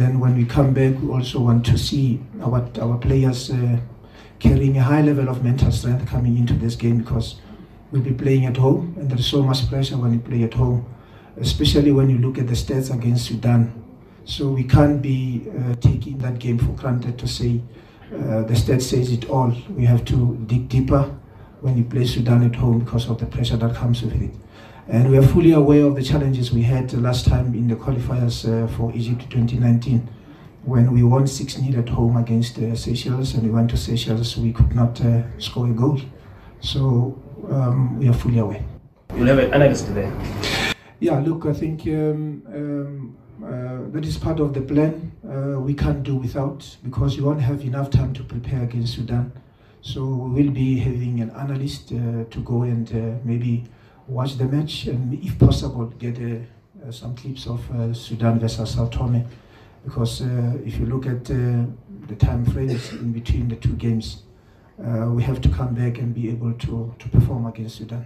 then when we come back, we also want to see our, our players uh, carrying a high level of mental strength coming into this game because we'll be playing at home and there's so much pressure when you play at home, especially when you look at the stats against Sudan. So we can't be uh, taking that game for granted to say uh, the stats says it all. We have to dig deeper when you play Sudan at home because of the pressure that comes with it. And we are fully aware of the challenges we had last time in the qualifiers uh, for Egypt 2019 when we won 6 0 at home against uh, Seychelles and we went to Seychelles, we could not uh, score a goal. So um, we are fully aware. You'll have an analyst today. Yeah, look, I think um, um, uh, that is part of the plan. Uh, we can't do without because we won't have enough time to prepare against Sudan. So we will be having an analyst uh, to go and uh, maybe watch the match and, if possible, get uh, some clips of uh, Sudan versus Sao Tome. Because if you look at the time frames in between the two games, we have to come back and be able to, to perform against Sudan.